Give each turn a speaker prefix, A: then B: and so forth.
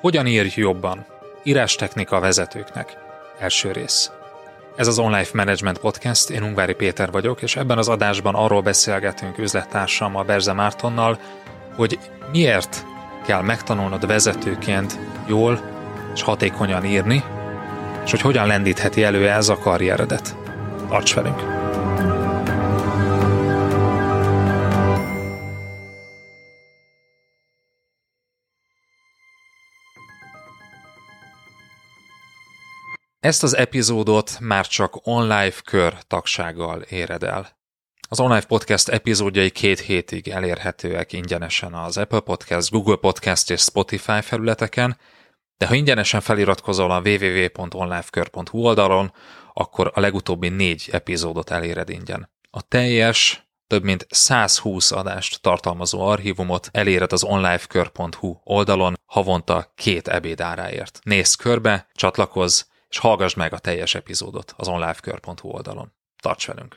A: Hogyan írj jobban? Írás technika vezetőknek. Első rész. Ez az Online Management Podcast, én Ungvári Péter vagyok, és ebben az adásban arról beszélgetünk üzlettársammal, Berze Mártonnal, hogy miért kell megtanulnod vezetőként jól és hatékonyan írni, és hogy hogyan lendítheti elő ez a karrieredet. Tarts velünk! Ezt az epizódot már on online kör tagsággal éred el. Az online podcast epizódjai két hétig elérhetőek ingyenesen az Apple Podcast, Google Podcast és Spotify felületeken, de ha ingyenesen feliratkozol a www.onlifekör.hu oldalon, akkor a legutóbbi négy epizódot eléred ingyen. A teljes több mint 120 adást tartalmazó archívumot eléred az onlifekör.hu oldalon havonta két ebédáráért. Nézz körbe, csatlakozz, és hallgass meg a teljes epizódot az onlifekör.hu oldalon. Tarts velünk!